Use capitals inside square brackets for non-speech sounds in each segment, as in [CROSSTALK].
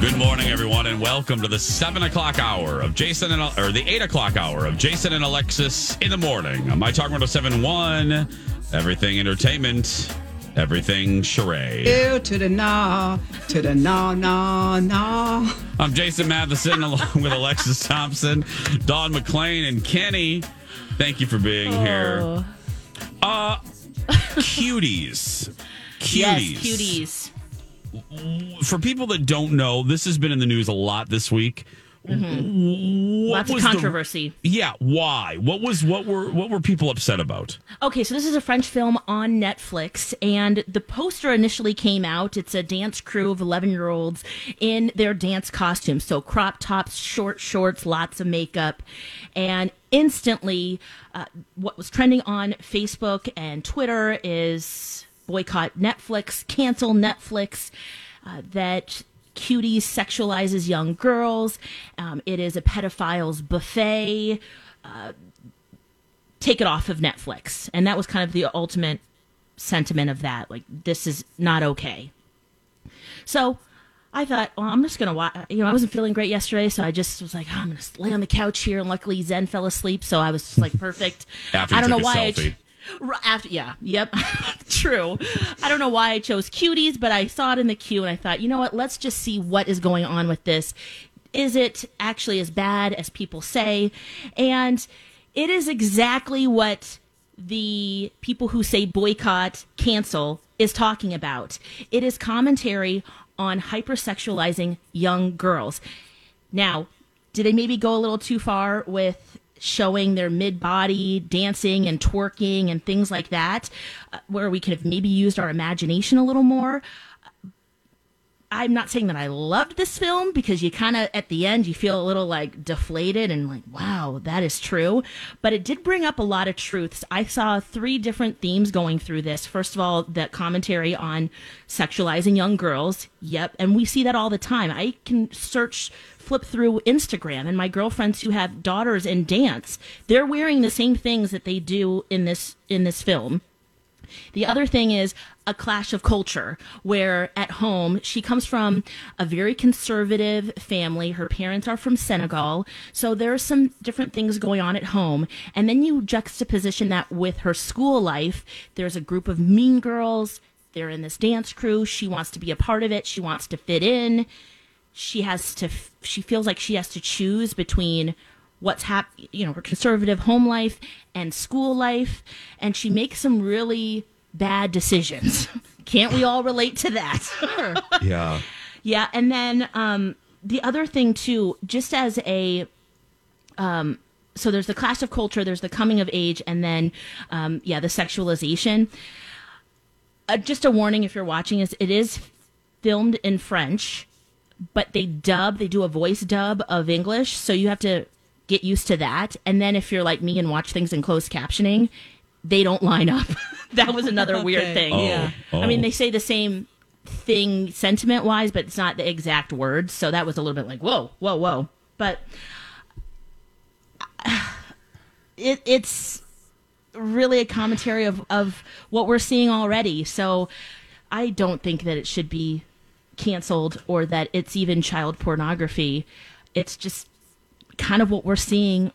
Good morning, everyone, and welcome to the seven o'clock hour of Jason and or the eight o'clock hour of Jason and Alexis in the morning on My Talk One Seven One. Everything entertainment, everything charade. Ew to the no, to the no, no, no. I'm Jason Matheson along with Alexis Thompson, Dawn McClain, and Kenny. Thank you for being here. Uh, cuties. Cuties. Yes, cuties. For people that don't know, this has been in the news a lot this week. What Mm-hmm. Lots of was the- controversy. yeah, why? What was what were what were people upset about? Okay, so this is a French film on Netflix, and the poster initially came out. It's a dance crew of 11 year olds in their dance costumes. So, crop tops, short shorts, lots of makeup. And instantly, uh, what was trending on Facebook and Twitter is boycott Netflix, cancel Netflix, uh, that Cuties sexualizes young girls. Um, it is a pedophile's buffet take it off of Netflix. And that was kind of the ultimate sentiment of that. Like, this is not okay. So I thought, well, I'm just going to watch. You know, I wasn't feeling great yesterday, so I just was like, oh, I'm going to lay on the couch here. And luckily, Zen fell asleep, so I was just like, perfect. [LAUGHS] I don't know why. I selfie. after, yeah, yep, [LAUGHS] true. I don't know why I chose cuties, but I saw it in the queue and I thought, you know what? Let's just see what is going on with this. Is it actually as bad as people say? And it is exactly what the people who say boycott, cancel is talking about. It is commentary on hypersexualizing young girls. Now, did they maybe go a little too far with showing their mid body dancing and twerking and things like that, uh, where we could have maybe used our imagination a little more? I'm not saying that I loved this film because you kind of at the end you feel a little like deflated and like wow that is true, but it did bring up a lot of truths. I saw three different themes going through this. First of all, that commentary on sexualizing young girls. Yep, and we see that all the time. I can search flip through Instagram and my girlfriends who have daughters in dance, they're wearing the same things that they do in this in this film. The other thing is a clash of culture where at home she comes from a very conservative family. Her parents are from Senegal. So there are some different things going on at home. And then you juxtaposition that with her school life. There's a group of mean girls. They're in this dance crew. She wants to be a part of it. She wants to fit in. She has to, she feels like she has to choose between what's hap you know her conservative home life and school life and she makes some really bad decisions. [LAUGHS] Can't we all relate to that? [LAUGHS] Yeah. yeah and then um the other thing too just as a um so there's the clash of culture there's the coming of age and then um yeah the sexualization. Uh, just a warning if you're watching is it is filmed in french but they dub they do a voice dub of english so you have to get used to that and then if you're like me and watch things in closed captioning they don't line up [LAUGHS] that was another weird thing Oh, Yeah. i mean oh. they say the same thing sentiment wise but it's not the exact words so that was a little bit like whoa whoa whoa but [SIGHS] it, it's really a commentary of, of what we're seeing already. So I don't think that it should be canceled or that it's even child pornography. It's just kind of what we're seeing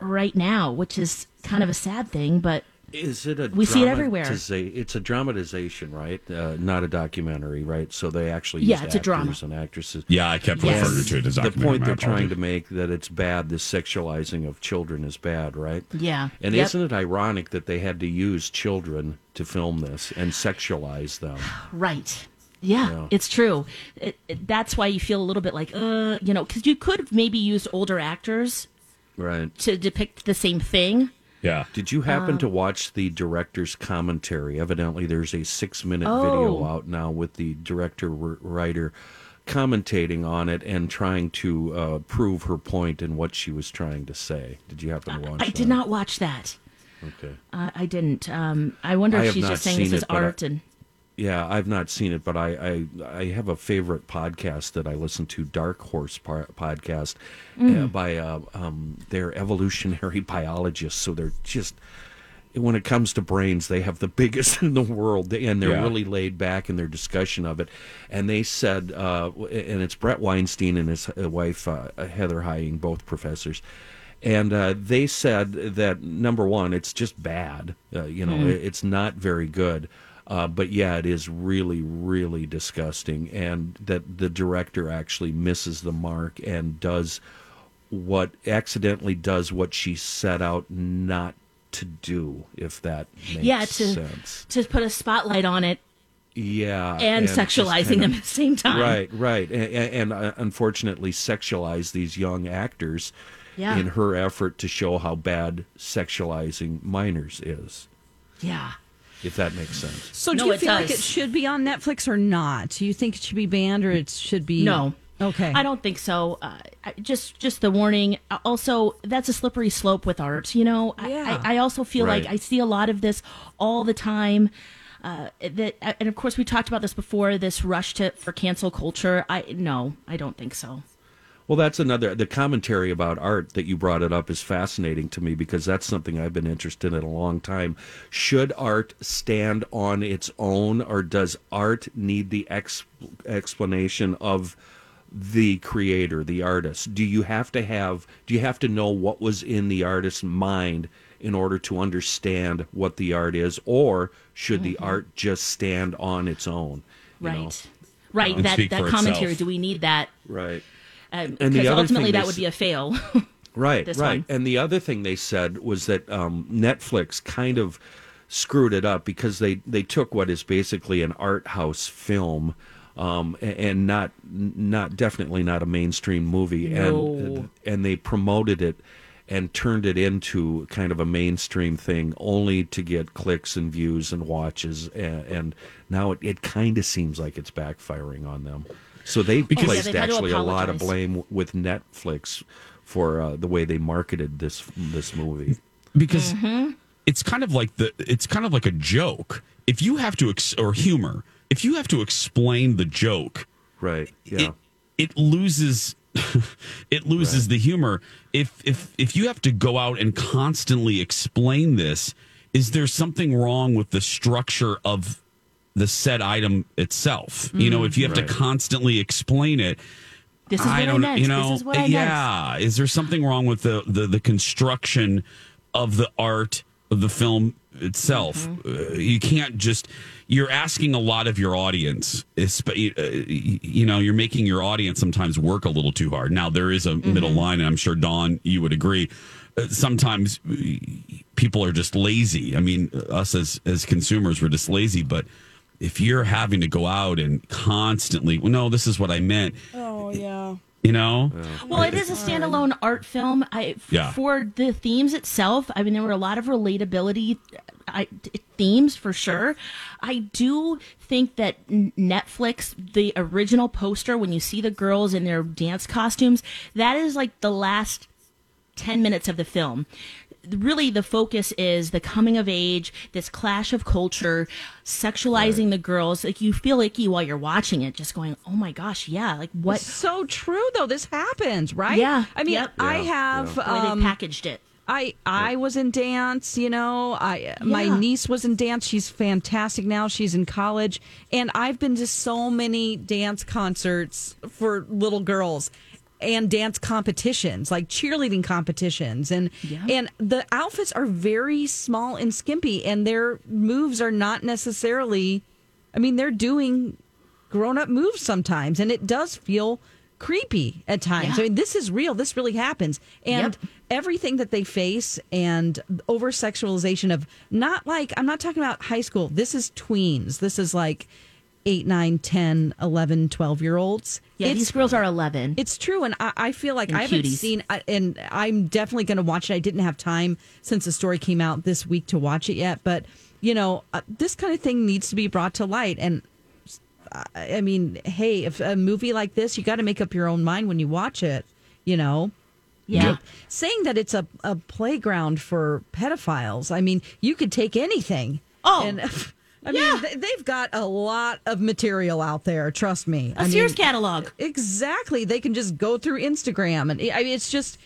right now, which is kind of a sad thing, but Is it a We see it everywhere. It's a dramatization, right? Uh, not a documentary, right? So they actually Yeah, used it's a drama. actors and actresses. Yeah, I kept Yes. referring to it as the documentary. point they're trying to make that it's bad. This sexualizing of children is bad, right? Yeah. And Yep. isn't it ironic that they had to use children to film this and sexualize them? Right. Yeah, Yeah. it's true. It, it- that's why you feel a little bit like, uh, you know, because you could have maybe used older actors Right. to depict the same thing. Yeah. Did you happen Uh. to watch the director's commentary? Evidently, there's a six minute Oh. video out now with the director writer commentating on it and trying to uh, prove her point and what she was trying to say. Did you happen to watch I that? did not watch that. Okay. Uh, I didn't. Um, I wonder I if she's just saying this seen is it, I- art and. Yeah, I've not seen it, but I, I I have a favorite podcast that I listen to, Dark Horse par- podcast, Mm. uh, by uh, um, they're evolutionary [LAUGHS] biologists. So they're just when it comes to brains, they have the [LAUGHS] biggest in the world, and they're Yeah. really laid back in their discussion of it. And they said, uh, and it's Bret Weinstein and his uh, wife uh, Heather Heying, both professors. And uh, they said that number one, it's just bad. Uh, you know, it- it's not very good. Uh, but yeah, it is really, really disgusting, and that the director actually misses the mark and does what accidentally does what she set out not to do. If that makes Yeah, to sense. to put a spotlight on it Yeah, and, just sexualizing kinda- them at the same time. Right, right, and, and uh, unfortunately, sexualize these young actors Yeah. in her effort to show how bad sexualizing minors is. Yeah. If that makes sense. So do No, you it feel like it should be on Netflix or not? Do you think it should be banned or it should be No. Okay. I don't think so. Uh, just just the warning. Uh, Also, that's a slippery slope with art. You know, I- Yeah. I, I also feel Right. like I see a lot of this all the time. Uh, that and of course we talked about this before. This rush to for cancel culture. I no, I don't think so. Well, that's another. The commentary about art that you brought it up is fascinating to me because that's something I've been interested in a long time. Should art stand on its own, or does art need the ex- explanation of the creator, the artist? Do you have to have? Do you have to know what was in the artist's mind in order to understand what the art is, or should the mm-hmm. art just stand on its own? you Right. know? Right. And that that commentary. itself. Do we need that? Right. Um, And the Because other ultimately that would be a fail. [LAUGHS] Right, right. one. And the other thing they said was that um, Netflix kind of screwed it up because they, they took what is basically an art house film um, and not not definitely not a mainstream movie and and they promoted it and turned it into kind of a mainstream thing only to get clicks and views and watches and, and now it, it kind of seems like it's backfiring on them. So they yeah, placed they've had to actually a lot of blame with Netflix for uh, the way they marketed this this movie. because Mm-hmm. it's kind of like the it's kind of like a joke. If you have to ex- or humor, if you have to explain the joke, Right. Yeah. it, [LAUGHS] it loses it loses the humor. If if if you have to go out and constantly explain this, is there something wrong with the structure of the said item itself? You know, if you have Right. to constantly explain it, This is what I I, don't meant. you know. is I meant. yeah, is there something wrong with the, the the construction of the art of the film itself? Mm-hmm. Uh, you can't just. You're asking a lot of your audience. uh, You know, you're making your audience sometimes work a little too hard. Now there is a Mm-hmm. middle line, and I'm sure Dawn, you would agree. Uh, Sometimes uh, people are just lazy. I mean, us as as consumers, we're just lazy. But if you're having to go out and constantly, well, no, this is what I meant. Oh yeah. You know, Well, it is a standalone art film. I f- Yeah. for the themes itself. I mean, there were a lot of relatability uh, I, t- themes for sure. I do think that N- Netflix, the original poster, when you see the girls in their dance costumes, that is like the last 10 minutes of the film. Really, the focus is the coming of age, this clash of culture, sexualizing the girls. Like, you feel icky while you're watching it, just going, oh my gosh, yeah, like what? So true though. This happens, right? Yeah. I mean, Yep. I Yeah, have The way um, they packaged it. I I was in dance, you know. I my niece was in dance. She's fantastic now. She's in college, and I've been to so many dance concerts for little girls. And dance competitions, like cheerleading competitions, and Yeah. and the outfits are very small and skimpy, and their moves are not necessarily. I mean, they're doing grown up moves sometimes, and it does feel creepy at times. Yeah. I mean, this is real. This really happens, and Yep. everything that they face and over sexualization of not like I'm not talking about high school. This is tweens. This is like. 8 9 10 11 12 year olds Yeah, it's these girls are 11. it's true, and I, I feel like And I haven't cuties. seen, and I'm definitely going to watch it. I didn't have time since the story came out this week to watch it yet, but you know, uh, this kind of thing needs to be brought to light. And uh, I mean, hey, if a movie like this, you got to make up your own mind when you watch it. You know, yeah. saying that it's a, a playground for pedophiles. I mean, you could take anything. Oh. and [LAUGHS] I mean, they, they've got a lot of material out there. Trust me. A I Sears mean, catalog. Exactly. They can just go through Instagram, and I mean, it's just.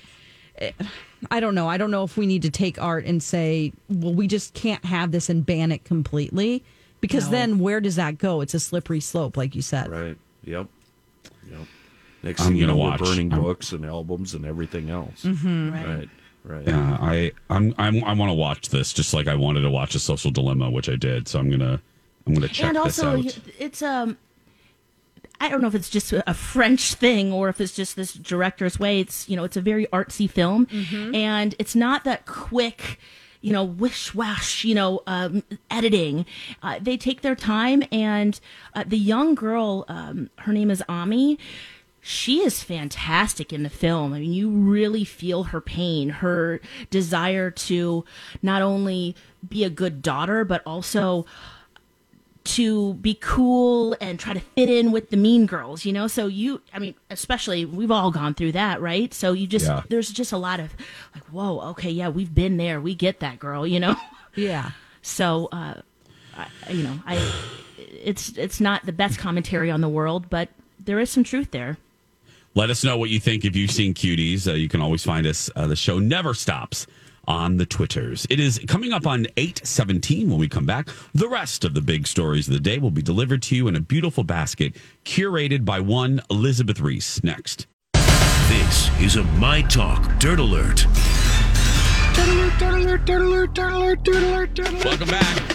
I don't know. I don't know if we need to take art and say, well, we just can't have this and ban it completely, because then where does that go? It's a slippery slope, like you said. Right. Yep. Yep. Next I'm thing you know, watch. we're burning I'm- books and albums and everything else. Mm-hmm. Right. Right. Yeah, I I'm, I'm I want to watch this just like I wanted to watch a Social Dilemma, which I did. So I'm gonna I'm gonna check and also, this out. it's um, I don't know if it's just a French thing or if it's just this director's way. It's you know, it's a very artsy film, and it's not that quick. You know, wish wash. You know, um, editing. Uh, they take their time, and uh, the young girl, um, her name is Ami. She is fantastic in the film. I mean, you really feel her pain, her desire to not only be a good daughter, but also to be cool and try to fit in with the mean girls, you know? So you, I mean, especially we've all gone through that, right? So you just, Yeah. there's just a lot of like, whoa, okay, yeah, we've been there. We get that girl, you know? [LAUGHS] Yeah. So, uh, I, you know, I, it's, it's not the best commentary on the world, but there is some truth there. Let us know what you think if you've seen Cuties. Uh, you can always find us. Uh, the show never stops on the Twitters. It is coming up on 817 when we come back. The rest of the big stories of the day will be delivered to you in a beautiful basket curated by one Elizabeth Ries. Next. This is a My Talk Dirt Alert. Welcome back.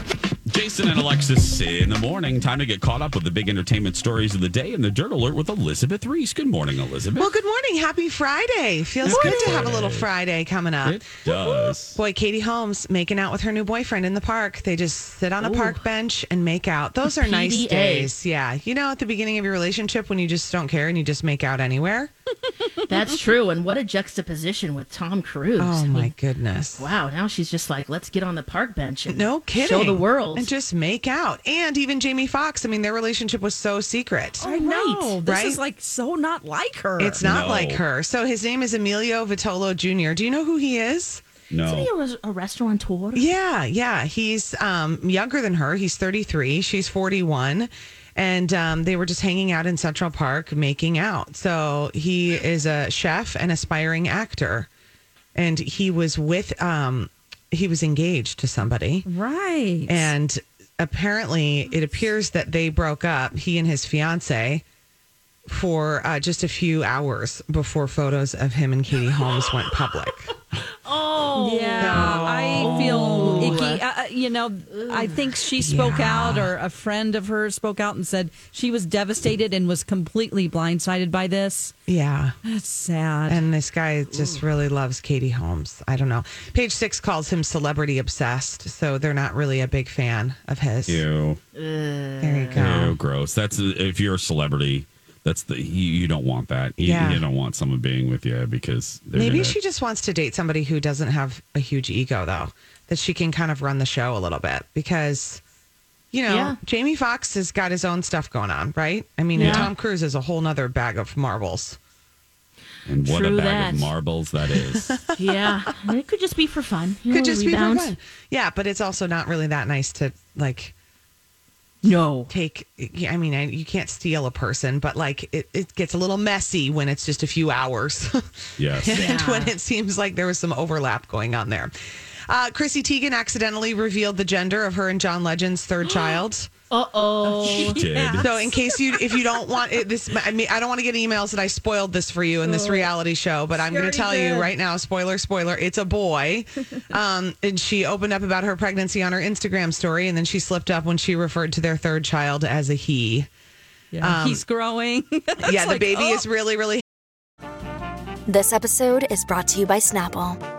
Jason and Alexis in the morning. Time to get caught up with the big entertainment stories of the day and the Dirt Alert with Elizabeth Ries. Good morning, Elizabeth. Well, good morning. Happy Friday. Feels good to have a little Friday coming up. It does. Boy, Katie Holmes making out with her new boyfriend in the park. They just sit on a park bench and make out. Those are nice days. Yeah. You know, at the beginning of your relationship when you just don't care and you just make out anywhere? [LAUGHS] That's true. And what a juxtaposition with Tom Cruise. Oh, I my [LAUGHS] goodness. Wow. Now she's just like, let's get on the park bench and No kidding. show the world. And just make out. And even Jamie Foxx. I mean, their relationship was so secret. I know. This Right? is like so not like her. It's not No. like her. So his name is Emilio Vitolo Jr. Do you know who he is? Isn't No. he a, a restaurateur? Yeah, yeah. He's um, younger than her. He's 33. She's 41. And um, they were just hanging out in Central Park making out. So he is a chef and aspiring actor. And he was with, um, he was engaged to somebody. right. And apparently, it appears that they broke up, he and his fiance, for uh, just a few hours before photos of him and Katie Holmes went public. [LAUGHS] Oh, Yeah, I feel icky. Uh, uh, you know, I think she spoke Yeah. out, or a friend of hers spoke out and said she was devastated and was completely blindsided by this. Yeah. That's sad. And this guy just really loves Katie Holmes. I don't know. Page six calls him celebrity obsessed, so they're not really a big fan of his. Ew. There you go. Ew, gross. That's if you're a celebrity. That's the you, you don't want that. You, Yeah. you don't want someone being with you because Maybe gonna- she just wants to date somebody who doesn't have a huge ego, though, that she can kind of run the show a little bit because. You know, Yeah. Jamie Foxx has got his own stuff going on, right? I mean, and Yeah. Tom Cruise is a whole nother bag of marbles. and what a bag that. of marbles that is. [LAUGHS] yeah. It could just be for fun. You Could know, just be for fun. Yeah, but it's also not really that nice to like No. take i mean I, you can't steal a person but like it, it gets a little messy when it's just a few hours [LAUGHS] yes. and Yeah. when it seems like there was some overlap going on there uh, chrissy teigen accidentally revealed the gender of her and john legend's third [GASPS] child Uh oh. She did. So in case you if you don't want it, this I mean I don't want to get emails that I spoiled this for you in this reality show, but I'm going to tell did. you right now, spoiler spoiler, it's a boy. [LAUGHS] Um and she opened up about her pregnancy on her Instagram story and then she slipped up when she referred to their third child as a he. Yeah, he's growing. [LAUGHS] Yeah, the like, baby oh. is really really This episode is brought to you by Snapple.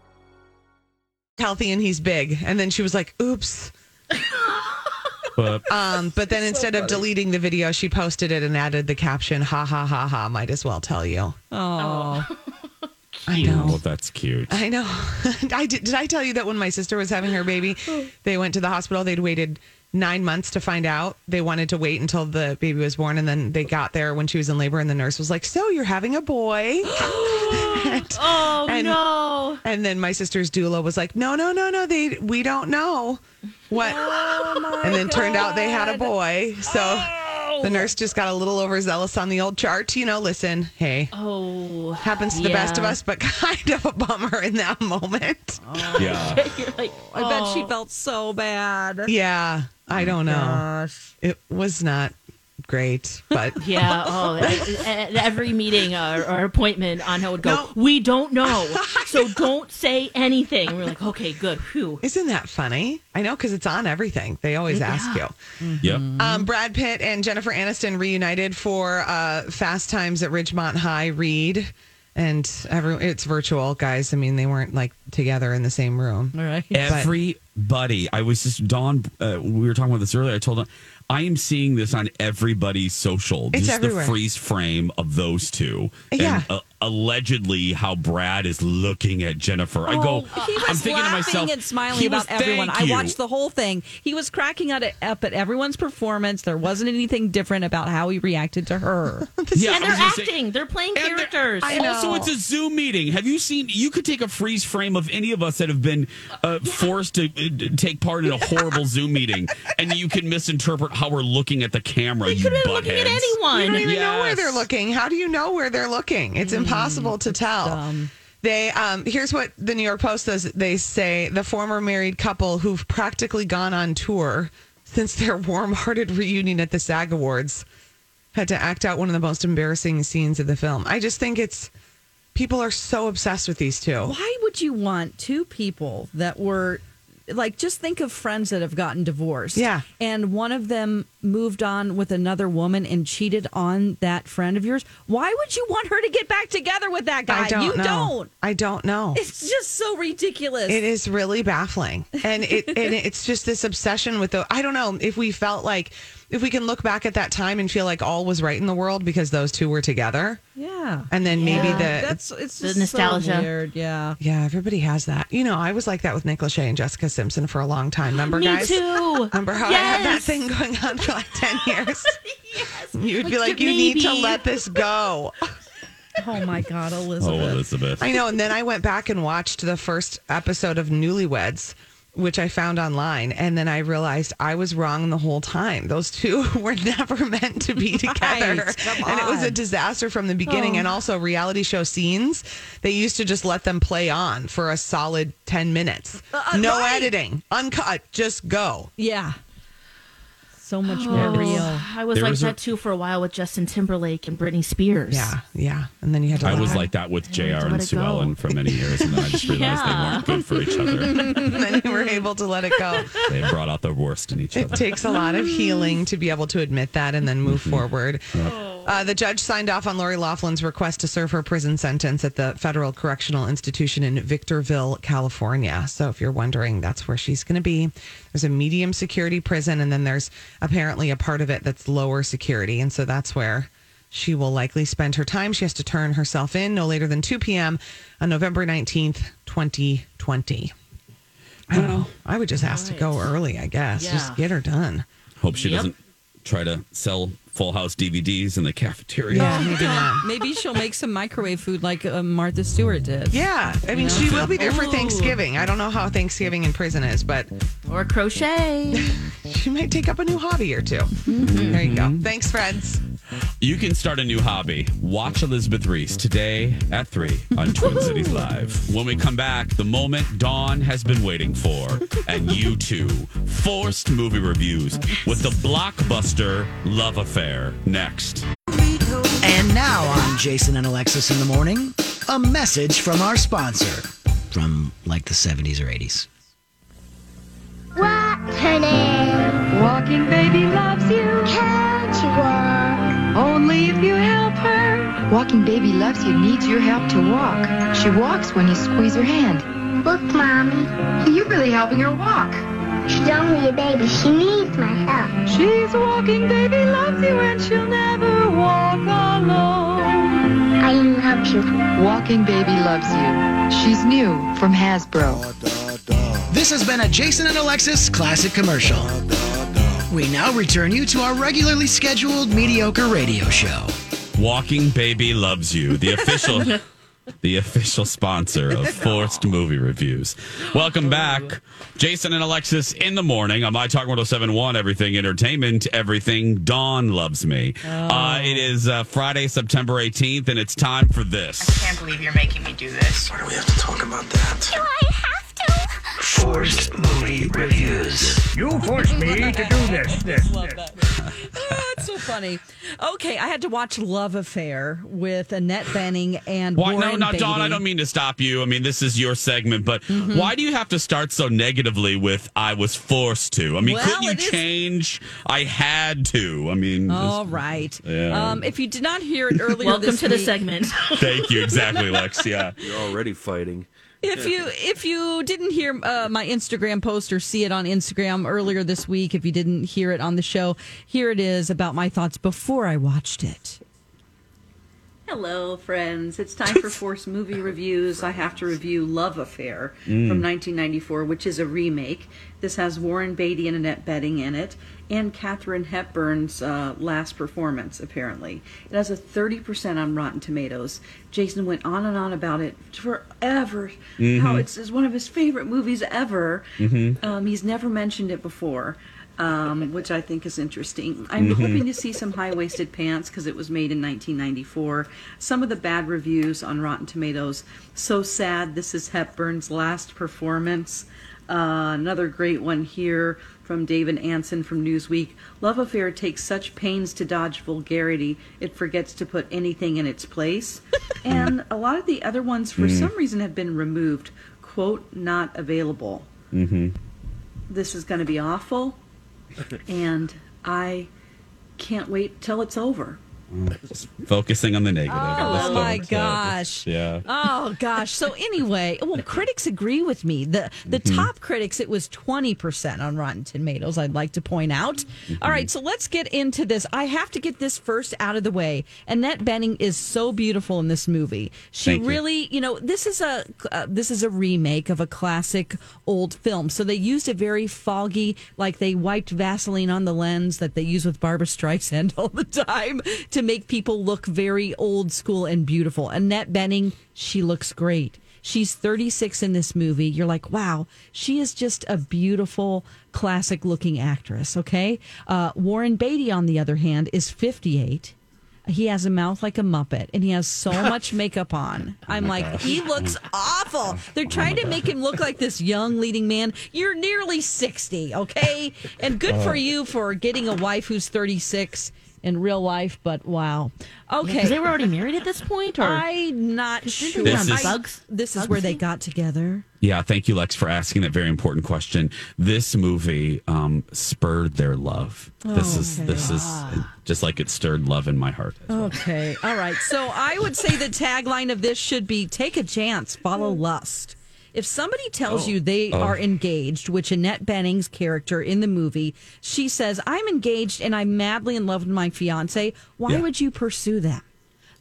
Healthy and he's big. And then she was like, "Oops." But Um, but then instead of deleting the video, she posted it and added the caption, "Ha ha ha ha." Might as well tell you. Oh, I know. oh, that's cute. I know. [LAUGHS] I did. Did I tell you that when my sister was having her baby, [GASPS] they went to the hospital. They'd waited nine months to find out. They wanted to wait until the baby was born, and then they got there when she was in labor, and the nurse was like, "So you're having a boy?" [GASPS] and, Oh and- no. And then my sister's doula was like, "No, no, no, no. They we don't know what." Oh and then turned out they had a boy. So the oh. nurse just got a little overzealous on the old chart. You know, listen, hey, Oh. happens to the best of us, but [LAUGHS] kind of a bummer in that moment. Oh, yeah. [LAUGHS] You're like, I bet she oh. felt so bad. Yeah, I don't know. Gosh. It was not great, but [LAUGHS] Yeah. Oh, at, at every meeting or, or appointment, Anna would go, No. "We don't know, [LAUGHS] so don't say anything." And we're like, "Okay, good." Phew. isn't that funny? I know because it's on everything. They always ask you. Yep. Um, Brad Pitt and Jennifer Aniston reunited for uh, Fast Times at Ridgemont High read. And every, it's virtual, guys. I mean, they weren't like together in the same room. All right. Everybody, I was just Dawn. Uh, we were talking about this earlier. I told them I am seeing this on everybody's social. It's just everywhere. the freeze frame of those two. Yeah. And, uh, allegedly, how Brad is looking at Jennifer. I go. Oh, he was I'm thinking to laughing myself. and smiling he about was, everyone. I watched the whole thing. He was cracking up at, everyone's performance. There wasn't anything different about how he reacted to her. [LAUGHS] Yeah, and they're was gonna say- acting. they're playing And they're- characters. Also, it's a Zoom meeting. Have you seen? You could take a freeze frame of any of us that have been uh, forced to uh, take part in a horrible Zoom meeting, and you can misinterpret how we're looking at the camera. They you could have been looking at anyone. You don't even know where they're looking. How do you know where they're looking? It's impossible to tell. They um here's what the New York Post says. They say the former married couple who've practically gone on tour since their warm-hearted reunion at the SAG Awards had to act out one of the most embarrassing scenes of the film. I just think it's people are so obsessed with these two. Why would you want two people that were like just think of friends that have gotten divorced. Yeah. And one of them moved on with another woman and cheated on that friend of yours. Why would you want her to get back together with that guy? I don't you know. don't. I don't know. It's just so ridiculous. It is really baffling, and it and it's just this obsession with the. I don't know if we felt like if we can look back at that time and feel like all was right in the world because those two were together, Yeah. and then maybe Yeah. the That's it's The nostalgia. So weird. Yeah. yeah, everybody has that. You know, I was like that with Nick Lachey and Jessica Simpson for a long time. Remember, Me guys? too. Remember how I had that thing going on for like ten [LAUGHS] years? yes. You'd be Like, like, you need to let this go. [LAUGHS] Oh my God, Elizabeth. Oh, Elizabeth. Elizabeth. I know. And then I went back and watched the first episode of Newlyweds, which I found online. And then I realized I was wrong the whole time. Those two [LAUGHS] were never meant to be [LAUGHS] together. Right. And it was a disaster from the beginning. And also, reality show scenes, they used to just let them play on for a solid 10 minutes. Uh, no right. editing, uncut, just go. Yeah. So much more real. I was There like was a- that too for a while with Justin Timberlake and Britney Spears. Yeah, yeah. And then you had to I was them- like that with JR and it Sue. Ellen for many years, and then I just realized they weren't good for each other. [LAUGHS] and then you were able to let it go. They brought out the worst in each other. It takes a lot of healing to be able to admit that and then move forward. Uh, Uh, the judge signed off on Lori Laughlin's request to serve her prison sentence at the Federal Correctional Institution in Victorville, California. So, if you're wondering, that's where she's going to be. There's a medium security prison, and then there's apparently a part of it that's lower security. And so that's where she will likely spend her time. She has to turn herself in no later than 2 p.m. on November 19th, 2020. I don't know. I would just ask to go early, I guess. Yeah. Just get her done. Hope she Yep. doesn't try to sell Full House DVDs in the cafeteria. Yeah, maybe not. Maybe she'll make some microwave food like uh, Martha Stewart did. Yeah, I mean, she will be there for Thanksgiving. I don't know how Thanksgiving in prison is, but Or crochet. [LAUGHS] she might take up a new hobby or 2 There you go. Thanks, friends. You can start a new hobby. Watch Elizabeth Ries today at 3 on [LAUGHS] Twin Cities Live. When we come back, the moment Dawn has been waiting for, and you too. Forced movie reviews with the blockbuster Love Affair next. And now on Jason and Alexis in the morning, a message from our sponsor from like the 70s or 80s. What, name? Walking baby loves you. Can't you walk? Only if you help her. Walking Baby Loves You needs your help to walk. She walks when you squeeze her hand. Look, Mommy. Are You're really helping her walk. She's only a baby. She needs my help. She's a walking Baby Loves You and she'll never walk alone. I can help you. Walking Baby Loves You. She's new from Hasbro. This has been a Jason and Alexis classic commercial. We now return you to our regularly scheduled mediocre radio show. Walking Baby Loves You, the official [LAUGHS] the official sponsor of [LAUGHS] Forced Movie Reviews. Welcome back. Jason and Alexis in the morning on My Talk 1071, Everything Entertainment, Everything Dawn Loves Me. Uh, it is uh, Friday, September 18th, and it's time for this. I can't believe you're making me do this. Why do we have to talk about that? Do I have to? Forced movie reviews. You forced me to do this. This. Love that. That's so funny. Okay, I had to watch Love Affair with Annette Bening and Why, Warren no, not Beatty. Dawn. I don't mean to stop you. I mean, this is your segment, but Mhm. why do you have to start so negatively with "I was forced to"? I mean, Well, couldn't you it is- change? I had to. I mean, just- All right. Yeah. Um, if you did not hear it earlier, Welcome this to the segment. Thank you. Exactly, [LAUGHS] Lex. Yeah. You're already fighting. If you if you didn't hear uh, my Instagram post or see it on Instagram earlier this week, if you didn't hear it on the show, here it is about my thoughts before I watched it. Hello, friends. It's time for [LAUGHS] Force Movie Reviews. I have to review Love Affair Mm. from 1994, which is a remake. This has Warren Beatty and Annette Bening in it, and Katharine Hepburn's uh, last performance, apparently. It has a 30% on Rotten Tomatoes. Jason went on and on about it forever, how Mhm. it's, it's one of his favorite movies ever. Mhm. Um, he's never mentioned it before. Um, which I think is interesting. I'm Mhm. hoping to see some high waisted pants because it was made in 1994. Some of the bad reviews on Rotten Tomatoes. So sad. This is Hepburn's last performance. Uh, another great one here from David Ansen from Newsweek. Love Affair takes such pains to dodge vulgarity, it forgets to put anything in its place. [LAUGHS] and a lot of the other ones, for Mm. some reason, have been removed. Quote, not available. Mm-hmm. This is going to be awful and I can't wait till it's over. Just [LAUGHS] focusing on the negative. Oh, my gosh. yeah. Oh gosh. So anyway, well, critics agree with me. The the Mhm. top critics, it was twenty percent on Rotten Tomatoes. I'd like to point out. All right, so let's get into this. I have to get this first out of the way. Annette Bening is so beautiful in this movie. She Thank you. really, you know, this is a uh, this is a remake of a classic old film. So they used a very foggy, like they wiped Vaseline on the lens that they use with Barbra Streisand [LAUGHS] all the time to make people look very old school and beautiful. Annette Bening, she looks great. She's 36 in this movie. You're like, wow, she is just a beautiful, classic looking actress. Okay. Uh, Warren Beatty, on the other hand, is 58. He has a mouth like a Muppet and he has so [LAUGHS] much makeup on. I'm like, gosh. he looks [LAUGHS] awful. They're trying to make him look like this young leading man. You're nearly 60, okay? And good for Oh. you for getting a wife who's 36 in real life, but wow. Okay. 'cause they were already married at this point, or I'm not sure. This is- Bugs? This is Bugs where they got together. Yeah, thank you, Lex, for asking that very important question. This movie um, spurred their love. this is okay. this is just like it stirred love in my heart. Okay. All right. So I would say the tagline of this should be take a chance, follow lust. If somebody tells you they Oh. are engaged, which Annette Bening's character in the movie, she says, I'm engaged and I'm madly in love with my fiance. Why Yeah. would you pursue that?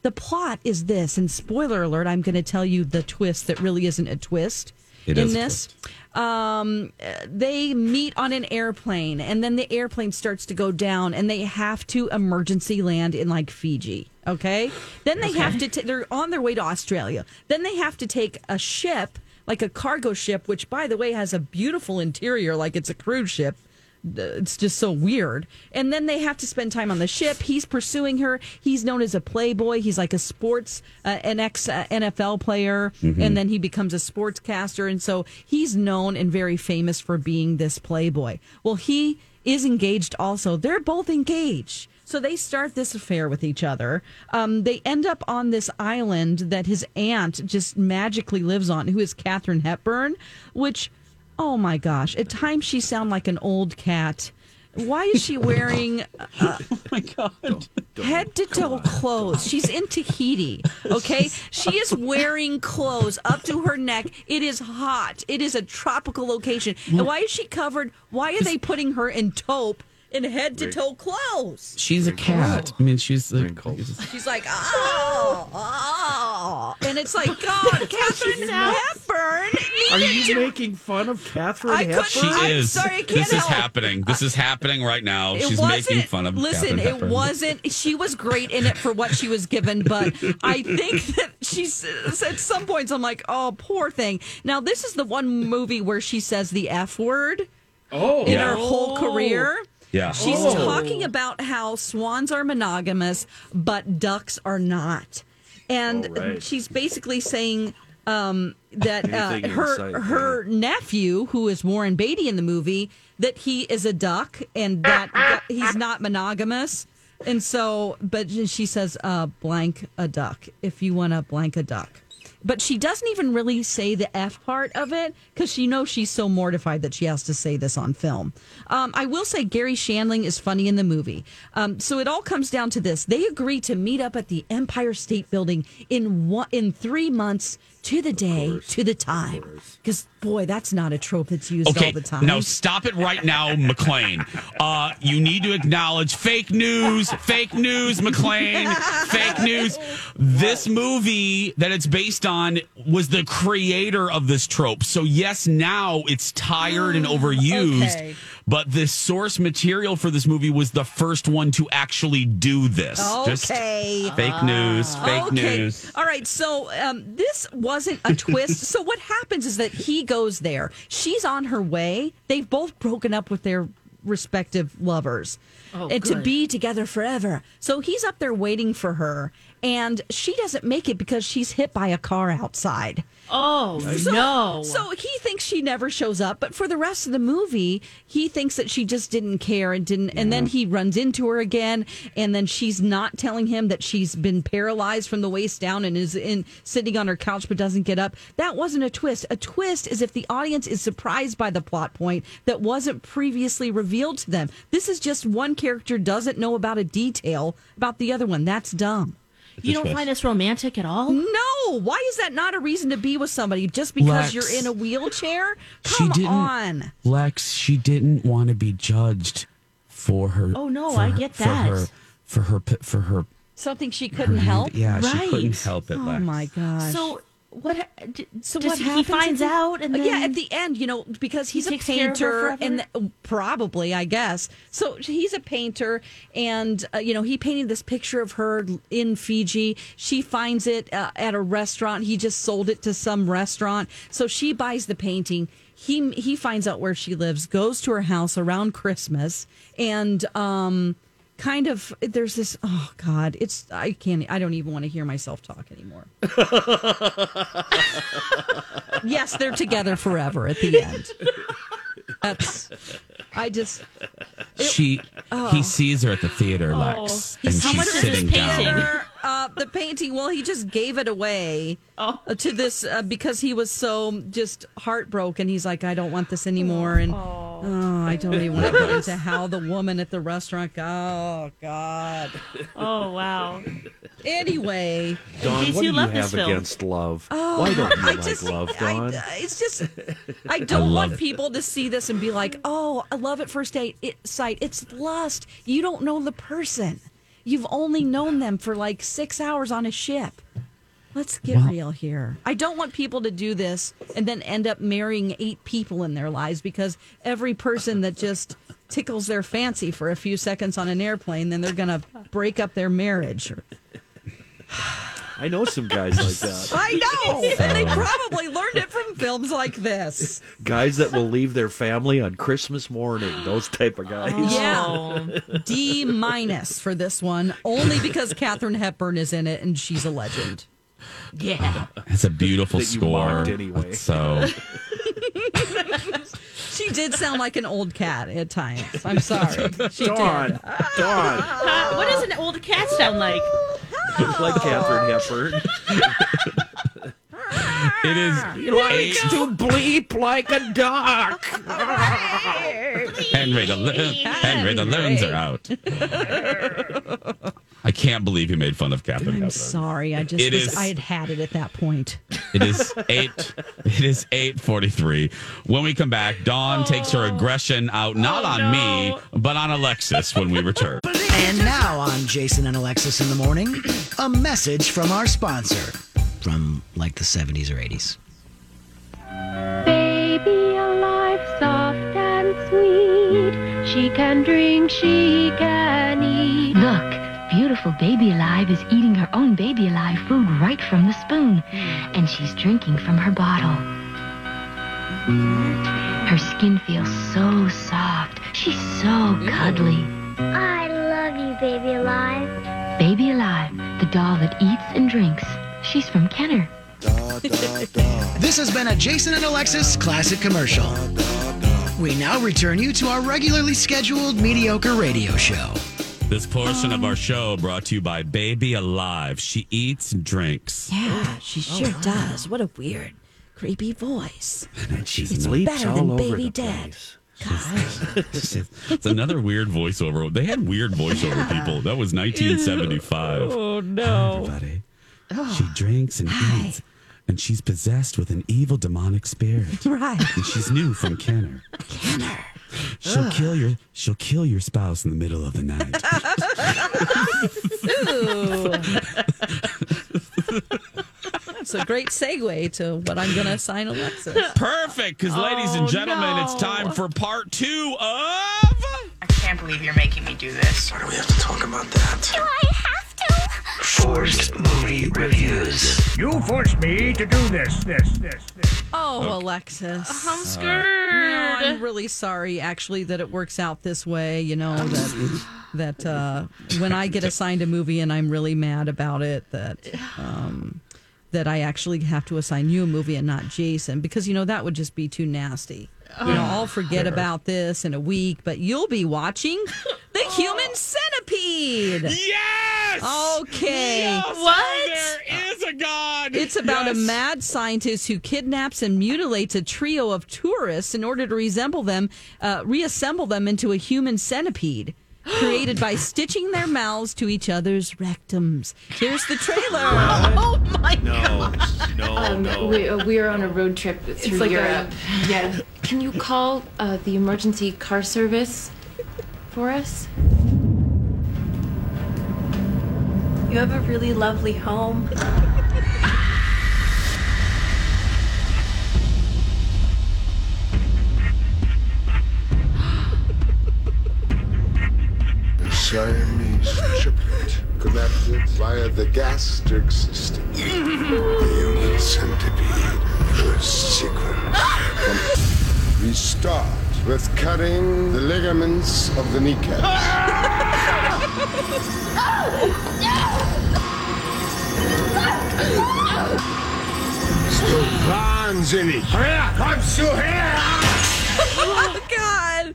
The plot is this, and spoiler alert, I'm going to tell you the twist that really isn't a twist It in is this. Um, they meet on an airplane, and then the airplane starts to go down, and they have to emergency land in like Fiji. Okay, then they have to. ta- they're on their way to Australia. Then they have to take a ship, like a cargo ship, which by the way has a beautiful interior, like it's a cruise ship it's just so weird. And then they have to spend time on the ship. He's pursuing her. He's known as a playboy. He's like a sports, uh, an ex uh, NFL player, and then he becomes a sportscaster. And so he's known and very famous for being this playboy. Well, he is engaged also. They're both engaged. So they start this affair with each other. Um, they end up on this island that his aunt just magically lives on, who is Katharine Hepburn, which Oh my gosh! At times she sound like an old cat. Why is she wearing [LAUGHS] uh, Oh my god! head to toe clothes? She's in Tahiti. Okay, she is wearing clothes up to her neck. It is hot. It is a tropical location. And why is she covered? Why are they putting her in taupe in head to toe clothes? She's a cat. I mean, she's like, She's like, oh, oh, and it's like, God, [LAUGHS] Katharine Hepburn. Are you making fun of Katharine I couldn't- Hepburn? she I'm is. sorry, I can't this is help. happening. This is happening right now. It She's wasn't- making fun of. Listen, Katharine it Hepburn. wasn't. She was great in it for what she was given, but I think [LAUGHS] that she's at some points. I'm like, oh, poor thing. Now, this is the one movie where she says the f word Oh, in Yeah. her whole career. Yeah. She's Oh. talking about how swans are monogamous, but ducks are not. And Oh, right. she's basically saying um, that uh, her sight, her nephew, who is Warren Beatty in the movie, that he is a duck and that, [LAUGHS] that he's not monogamous. And so, but she says, uh, blank a duck if you want to blank a duck. But she doesn't even really say the F part of it because she knows she's so mortified that she has to say this on film. Um, I will say Garry Shandling is funny in the movie. Um, so it all comes down to this: they agree to meet up at the Empire State Building in one, in three months to the day to the time. Because boy, that's not a trope that's used Okay, all the time. now stop it right now, McLean. Uh, you need to acknowledge fake news, fake news, McLean, fake news. This movie that it's based on was the creator of this trope. So yes, now it's tired and [GASPS] overused. Okay. But the source material for this movie was the first one to actually do this. Just Okay. fake news, fake okay. news. All right. So um, this wasn't a twist. so what happens is that he goes there. She's on her way. They've both broken up with their respective lovers. Oh, and to be together forever. So he's up there waiting for her, and she doesn't make it because she's hit by a car outside. Oh So, no! So he thinks she never shows up, but for the rest of the movie, he thinks that she just didn't care and didn't. And then he runs into her again, and then she's not telling him that she's been paralyzed from the waist down and is in sitting on her couch but doesn't get up. That wasn't a twist. A twist is if the audience is surprised by the plot point that wasn't previously revealed to them. This is just one character doesn't know about a detail about the other one. That's dumb. You don't find this romantic at all? No, why is that not a reason to be with somebody just because Lex. you're in a wheelchair? She Come didn't- on. Lex, she didn't want to be judged for her. Oh, no, I her- get for her- For her, for her. Something she couldn't help. Yeah, she couldn't help it. Oh, Lex. Oh my gosh. So what? So what he, he finds out and then yeah, at the end, you know, because he's a of her painter, and probably, I guess. So he's a painter, and uh, you know, he painted this picture of her in Fiji. She finds it uh, at a restaurant. He just sold it to some restaurant, so she buys the painting. He he finds out where she lives, goes to her house around Christmas, and um. Kind of, there's this. Oh God, it's I can't. I don't even want to hear myself talk anymore. [LAUGHS] yes, they're together forever at the end. That's. I just. She He sees her at the theater, Lex, and How she's sitting this down. Uh, the painting. Well, he just gave it away uh, to this uh, because he was so just heartbroken. He's like, I don't want this anymore, and oh, I don't even want to get into how the woman at the restaurant. Oh God. Oh wow. Anyway, Dawn, case what do you you love have film. against love? Oh, Why don't you I like just- love, I- it's just I don't love want it. people to see this and be like, "Oh, I love at first date it, sight." It's lust. You don't know the person. You've only known them for like six hours on a ship. Let's get real here. I don't want people to do this and then end up marrying eight people in their lives because every person that just tickles their fancy for a few seconds on an airplane, then they're going to break up their marriage. [SIGHS] [LAUGHS] I know some guys like that. [LAUGHS] I know. And [LAUGHS] they probably learned it from films like this. Guys that will leave their family on Christmas morning. Those type of guys. Yeah. [LAUGHS] D minus for this one, only because Katharine Hepburn is in it and she's a legend. Yeah. It's a beautiful That score. mocked anyway. So She did sound like an old cat at times. I'm sorry. She Dawn. did. Dawn. Uh, what does an old cat sound like? Like Katharine oh. Hepburn. [LAUGHS] it is eight. to bleep like a duck. Henry, the li- Henry, the loons are out. [LAUGHS] I can't believe you made fun of Katharine I'm Hepburn. sorry. I just It was, is- I had had it at that point. It is eight. It is eight forty-three. When we come back, Dawn takes her aggression out not oh, on me, but on Alexis. When we return. And now on Jason and Alexis in the morning, a message from our sponsor from like the 70s or 80s. Baby alive, soft and sweet. She can drink, she can eat. Look, beautiful Baby Alive is eating her own Baby Alive food right from the spoon, and she's drinking from her bottle. Her skin feels so soft. She's so cuddly. I love you, baby alive. Baby Alive, the doll that eats and drinks. She's from Kenner. This has been a Jason and Alexis classic commercial. We now return you to our regularly scheduled mediocre radio show. This portion of our show brought to you by Baby Alive. She eats and drinks. Yeah, she oh, sure does. What a weird, creepy voice. And she It's bleeps better all than over Baby the Dad. place. it's another weird voiceover. They had weird voiceover people. That was 1975. Oh no. Everybody. She drinks and eats, and she's possessed with an evil demonic spirit. [LAUGHS] Right. And she's new from Kenner. Kenner. She'll kill your she'll kill your spouse in the middle of the night. [LAUGHS] That's a great segue to what I'm going to assign Alexis. Perfect, because ladies and Oh, gentlemen, no. it's time for part two of I can't believe you're making me do this. Why do we have to talk about that? Do I have to? Forced movie reviews. You forced me to do this, this, this, this. Oh, Alexis. I'm No, scared. I'm really sorry, actually, that it works out this way. You know that that uh, when I get assigned a movie and I'm really mad about it, that um, that I actually have to assign you a movie and not Jason because you know that would just be too nasty. You know, I'll forget about this in a week, but you'll be watching The [LAUGHS] Human Centipede. Yes! Okay. Yes, What? There is a god. It's about a mad scientist who kidnaps and mutilates a trio of tourists in order to resemble them, uh, reassemble them into a human centipede. Created by stitching their mouths to each other's rectums. Here's the trailer. [LAUGHS] Oh my No, no, Um, no. we, uh, we are on a road trip through like a- Europe. yeah. Can you call uh, the emergency car service for us? You have a really lovely home. Siamese triplet connected via the gastric system. [LAUGHS] the human centipede first sequence. we start with cutting the ligaments of the kneecaps. [LAUGHS] Still wahnsinnig. Kommst du her? oh, God.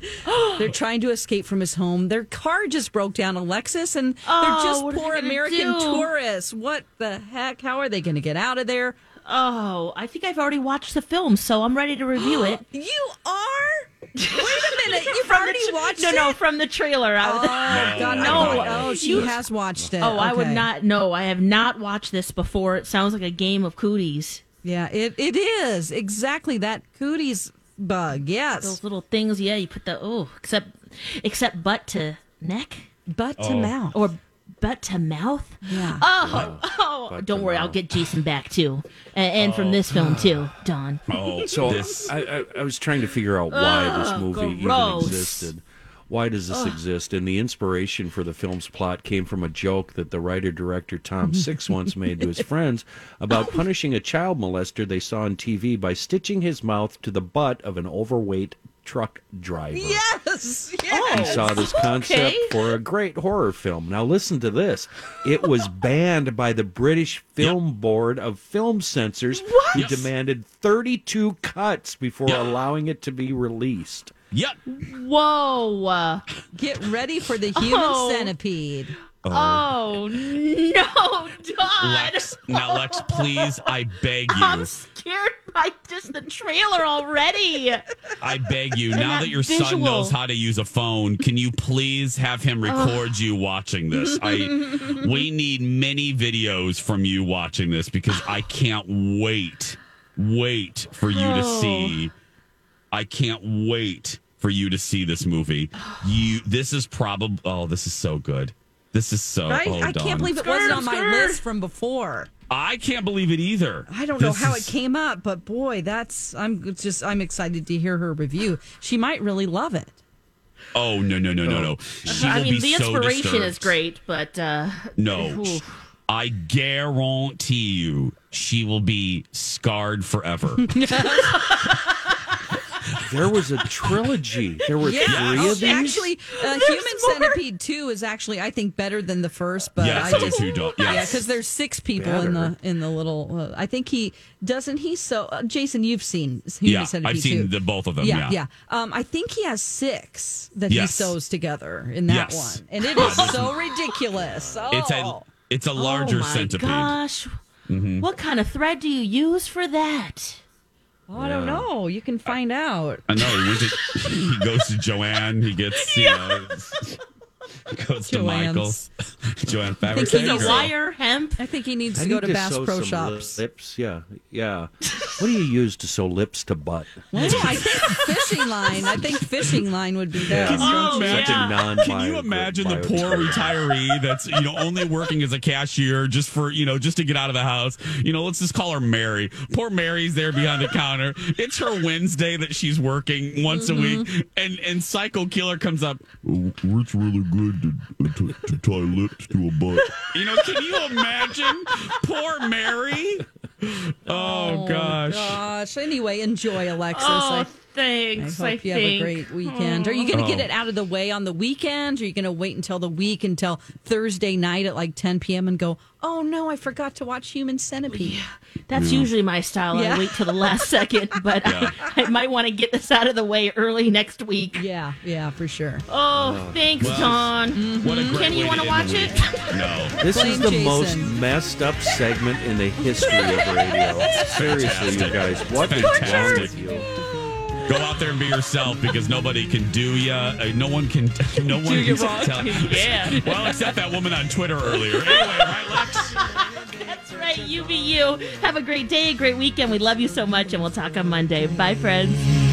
[GASPS] They're trying to escape from his home. Their car just broke down, Alexis, and Oh, they're what just are they poor American do? tourists. What the heck? How are they going to get out of there? Oh, I think I've already watched the film, so I'm ready to review it. [GASPS] You are? Wait a minute. [LAUGHS] You've already watched no, it? no, from the trailer. I was- Oh, [LAUGHS] God, no. Oh, she You- has watched it. Oh, I would not. No, I have not watched this before. It sounds like a game of cooties. Yeah, it, it is. Exactly that cooties bug. Yes. Those little things. Yeah, you put the oh, except except butt to neck, butt to to mouth. or butt to mouth. Yeah. Oh, [LAUGHS] oh. Dawn't worry, I'll get Jason back too, and, and from this film [SIGHS] too, Don. Oh, So this. I, I, I was trying to figure out why this [SIGHS] movie gross. even existed. Why does this Ugh. exist? And the inspiration for the film's plot came from a joke that the writer director Tom [LAUGHS] Six once made to his friends about oh. punishing a child molester they saw on TV by stitching his mouth to the butt of an overweight truck driver. Yes. He saw this concept Okay. for a great horror film. Now listen to this. It was [LAUGHS] banned by the British Film Board of Film Censors who Yes. demanded 32 cuts before allowing it to be released. Yep. Whoa. uh, Get ready for the human Oh. centipede. Oh no, Dawn! Lex, now Lex, please, I beg you, I'm scared by just the trailer already. I beg you. And Now that that your son visual. knows how to use a phone, can you please have him record you watching this? I [LAUGHS] we need many videos from you watching this because I can't wait, wait for you to Oh. see. I can't wait for you to see this movie. You, this is probably. Oh, this is so good. This is so. I, oh, I Dawn. can't believe it wasn't on my list from before. I can't believe it either. I don't know This how is- it came up, but boy, that's I'm just I'm excited to hear her review. She might really love it. Oh no no no no no! She I will mean, be the inspiration disturbed. is great, but uh, No, [LAUGHS] oof. I guarantee you, she will be scarred forever. [LAUGHS] There was a trilogy. There were Yeah, three oh, of these. actually, uh, Human Centipede Two is actually I think better than the first, but Yes, I I do just too, Dawn. yeah, because there's six people in the in the little. Uh, I think he doesn't he so uh, Jason, you've seen Human yeah, Centipede I've seen two. the both of them. yeah, Yeah, yeah. Um, I think he has six that he sews together in that Yes. one, and it Yeah, is there's- so ridiculous. Oh. It's a it's a larger oh my centipede. Gosh, Mhm. what kind of thread do you use for that? Oh, I don't know. You can find out. I know he went to [LAUGHS] he goes to Joanne. He gets you know goes to Joanne's. Michael's. [LAUGHS] Joanne I Fabric. think he The needs wire hemp. I think he needs I to go need to Bass sew Pro some Shops. Lips, yeah, yeah. what do you use to sew lips to butt? Well, I think fishing line. I think fishing line would be there. Oh, Can you Oh, imagine? yeah. Can you imagine the poor retiree that's you know only working as a cashier just for you know just to get out of the house? You know, let's just call her Mary. Poor Mary's there behind the counter. It's her Wednesday that she's working once a mm-hmm. week, and and Psycho Killer comes up. It's really good to, to, to tie lips to a butt. You know, can you imagine? Poor Mary. Oh, oh gosh. Gosh. Anyway, enjoy, Alexis. Oh, I, I hope I you have a great weekend. Are you going to get it out of the way on the weekend? Or are you going to wait until the week until Thursday night at like 10 p.m. and go, oh no, I forgot to watch Human Centipede? That's usually my style. Yeah. I wait till the last second, [LAUGHS] but Yeah. I, [LAUGHS] I might want to get this out of the way early next week. Yeah, yeah, for sure. Oh, oh thanks, Well, Dawn. What a great you want to watch it? [LAUGHS] No. This Blame is the most messed up segment in the history of radio. Seriously, you guys, what is Fantastic. wrong with you? Go out there and be yourself because nobody can do you. Uh, no one can. [LAUGHS] No one you can wrong. tell. [LAUGHS] Yeah. Well, except that woman on Twitter earlier. Anyway, right, Lex? That's right. You be you. Have a great day, a great weekend. We love you so much, and we'll talk on Monday. Bye, friends.